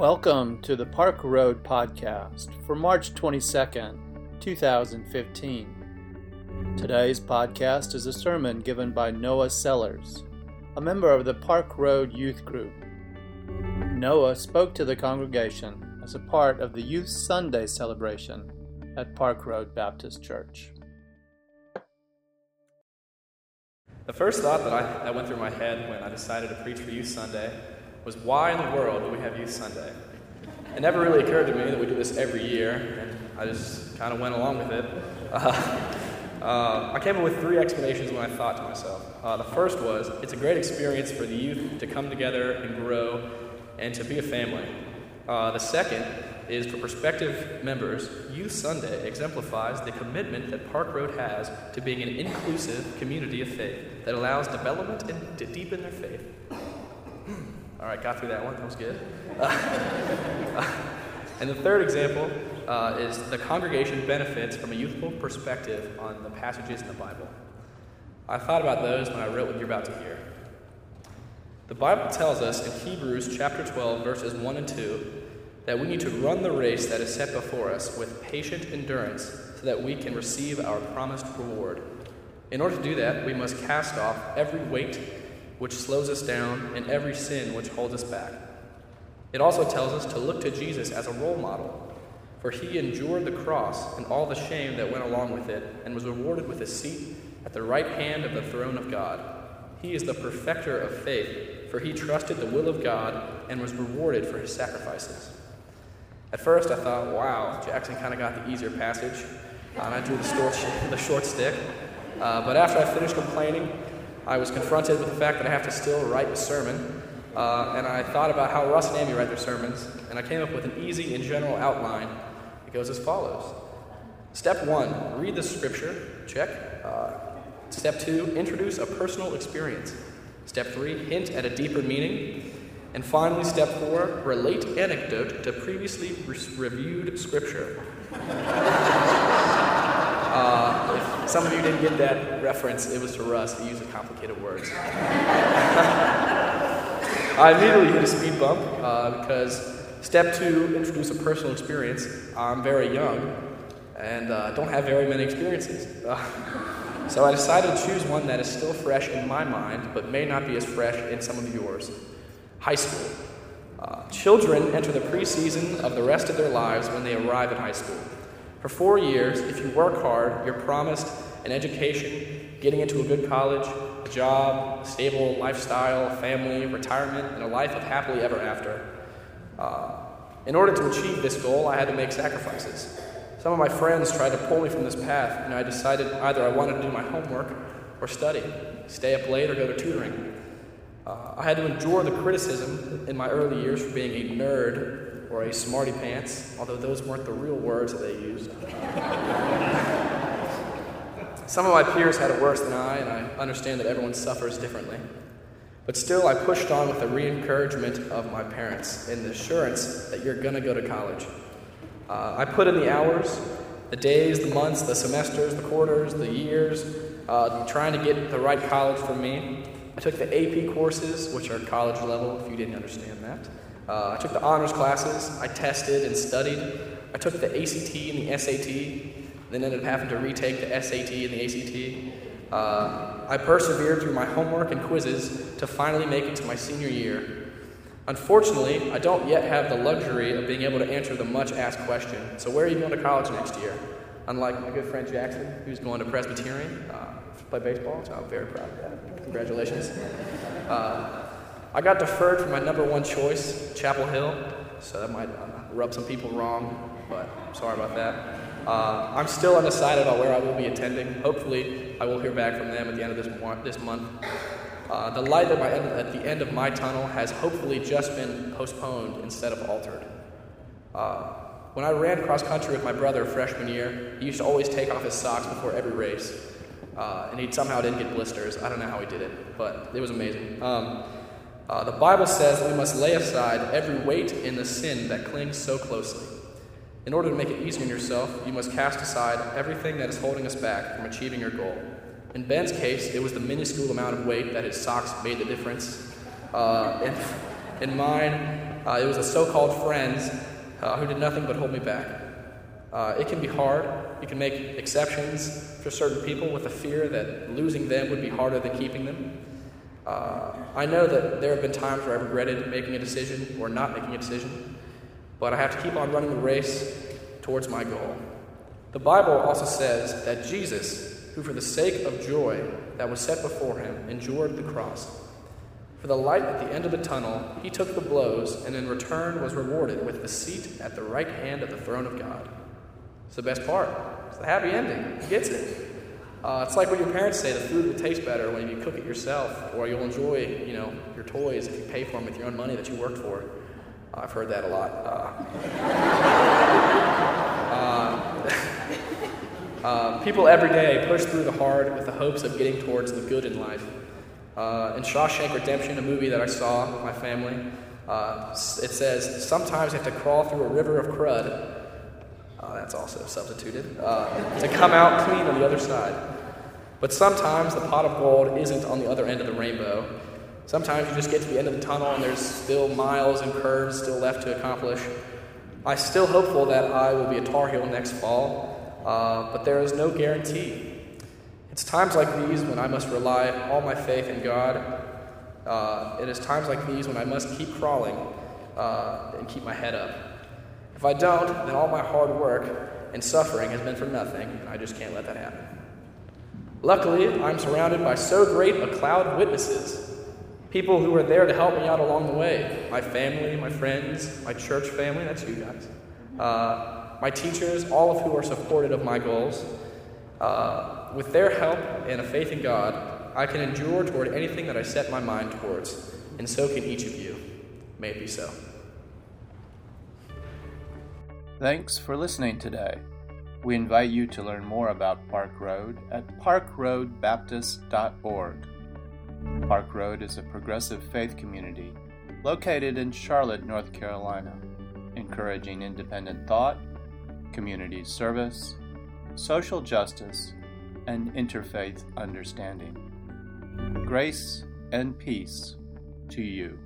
Welcome to the Park Road Podcast for March 22nd, 2015. Today's podcast is a sermon given by Noah Sellers, a member of the Park Road Youth Group. Noah spoke to the congregation as a part of the Youth Sunday celebration at Park Road Baptist Church. The first thought that, I, that went through my head when I decided to preach for Youth Sunday was why in the world do we have Youth Sunday? It never really occurred to me that we do this every year, and I just kind of went along with it. Uh, uh, I came up with three explanations when I thought to myself. Uh, the first was it's a great experience for the youth to come together and grow and to be a family. Uh, the second is for prospective members, Youth Sunday exemplifies the commitment that Park Road has to being an inclusive community of faith that allows development and to deepen their faith. All right, got through that one. That was good. and the third example uh, is the congregation benefits from a youthful perspective on the passages in the Bible. I thought about those when I wrote what you're about to hear. The Bible tells us in Hebrews chapter 12, verses 1 and 2, that we need to run the race that is set before us with patient endurance so that we can receive our promised reward. In order to do that, we must cast off every weight which slows us down, and every sin which holds us back. It also tells us to look to Jesus as a role model, for he endured the cross and all the shame that went along with it, and was rewarded with a seat at the right hand of the throne of God. He is the perfecter of faith, for he trusted the will of God and was rewarded for his sacrifices. At first, I thought, wow, Jackson kind of got the easier passage, and I drew the short, the short stick. Uh, but after I finished complaining, I was confronted with the fact that I have to still write a sermon, uh, and I thought about how Russ and Amy write their sermons, and I came up with an easy and general outline. It goes as follows Step one, read the scripture, check. Uh, step two, introduce a personal experience. Step three, hint at a deeper meaning. And finally, step four, relate anecdote to previously re- reviewed scripture. Uh, some of you didn't get that reference, it was to Russ. He uses complicated words. I immediately hit a speed bump uh, because step two, introduce a personal experience. I'm very young and uh, don't have very many experiences. so I decided to choose one that is still fresh in my mind, but may not be as fresh in some of yours. High school. Uh, children enter the preseason of the rest of their lives when they arrive at high school. For four years, if you work hard, you're promised an education, getting into a good college, a job, a stable lifestyle, family, retirement, and a life of happily ever after. Uh, in order to achieve this goal, I had to make sacrifices. Some of my friends tried to pull me from this path, and I decided either I wanted to do my homework or study, stay up late or go to tutoring. Uh, I had to endure the criticism in my early years for being a nerd or a smarty pants, although those weren't the real words that they used. Some of my peers had it worse than I, and I understand that everyone suffers differently. But still, I pushed on with the re encouragement of my parents and the assurance that you're going to go to college. Uh, I put in the hours, the days, the months, the semesters, the quarters, the years, uh, trying to get the right college for me. I took the AP courses, which are college level, if you didn't understand that. Uh, I took the honors classes, I tested and studied. I took the ACT and the SAT, then ended up having to retake the SAT and the ACT. Uh, I persevered through my homework and quizzes to finally make it to my senior year. Unfortunately, I don't yet have the luxury of being able to answer the much asked question so, where are you going to college next year? Unlike my good friend Jackson, who's going to Presbyterian uh, to play baseball, so I'm very proud of that. Congratulations. Uh, I got deferred from my number one choice, Chapel Hill, so that might uh, rub some people wrong, but I'm sorry about that. Uh, I'm still undecided about where I will be attending. Hopefully, I will hear back from them at the end of this, this month. Uh, the light at, my, at, the end of my tunnel has hopefully just been postponed instead of altered. Uh, when I ran cross country with my brother freshman year, he used to always take off his socks before every race. Uh, and he somehow didn't get blisters. I don't know how he did it, but it was amazing. Um, uh, the Bible says we must lay aside every weight in the sin that clings so closely. In order to make it easier on yourself, you must cast aside everything that is holding us back from achieving your goal. In Ben's case, it was the minuscule amount of weight that his socks made the difference. Uh, in, in mine, uh, Uh, it was the so called friends uh, who did nothing but hold me back. Uh, it can be hard. You can make exceptions for certain people with the fear that losing them would be harder than keeping them. Uh, I know that there have been times where I've regretted making a decision or not making a decision, but I have to keep on running the race towards my goal. The Bible also says that Jesus, who for the sake of joy that was set before him endured the cross, for the light at the end of the tunnel, he took the blows and in return was rewarded with the seat at the right hand of the throne of God. It's the best part. It's the happy ending. He gets it. Uh, it's like what your parents say: the food will taste better when you cook it yourself, or you'll enjoy, you know, your toys if you pay for them with your own money that you worked for. Uh, I've heard that a lot. Uh, uh, uh, people every day push through the hard with the hopes of getting towards the good in life. Uh, in Shawshank Redemption, a movie that I saw with my family, it says, Sometimes you have to crawl through a river of crud. Uh, that's also substituted. Uh, to come out clean on the other side. But sometimes the pot of gold isn't on the other end of the rainbow. Sometimes you just get to the end of the tunnel and there's still miles and curves still left to accomplish. I'm still hopeful that I will be a Tar Heel next fall, uh, but there is no guarantee. It's times like these when I must rely all my faith in God. Uh, it is times like these when I must keep crawling uh, and keep my head up. If I don't, then all my hard work and suffering has been for nothing, and I just can't let that happen. Luckily, I'm surrounded by so great a cloud of witnesses, people who are there to help me out along the way my family, my friends, my church family that's you guys, uh, my teachers, all of who are supportive of my goals. Uh, with their help and a faith in God, I can endure toward anything that I set my mind towards, and so can each of you. May it be so. Thanks for listening today. We invite you to learn more about Park Road at parkroadbaptist.org. Park Road is a progressive faith community located in Charlotte, North Carolina, encouraging independent thought, community service, social justice, and interfaith understanding. Grace and peace to you.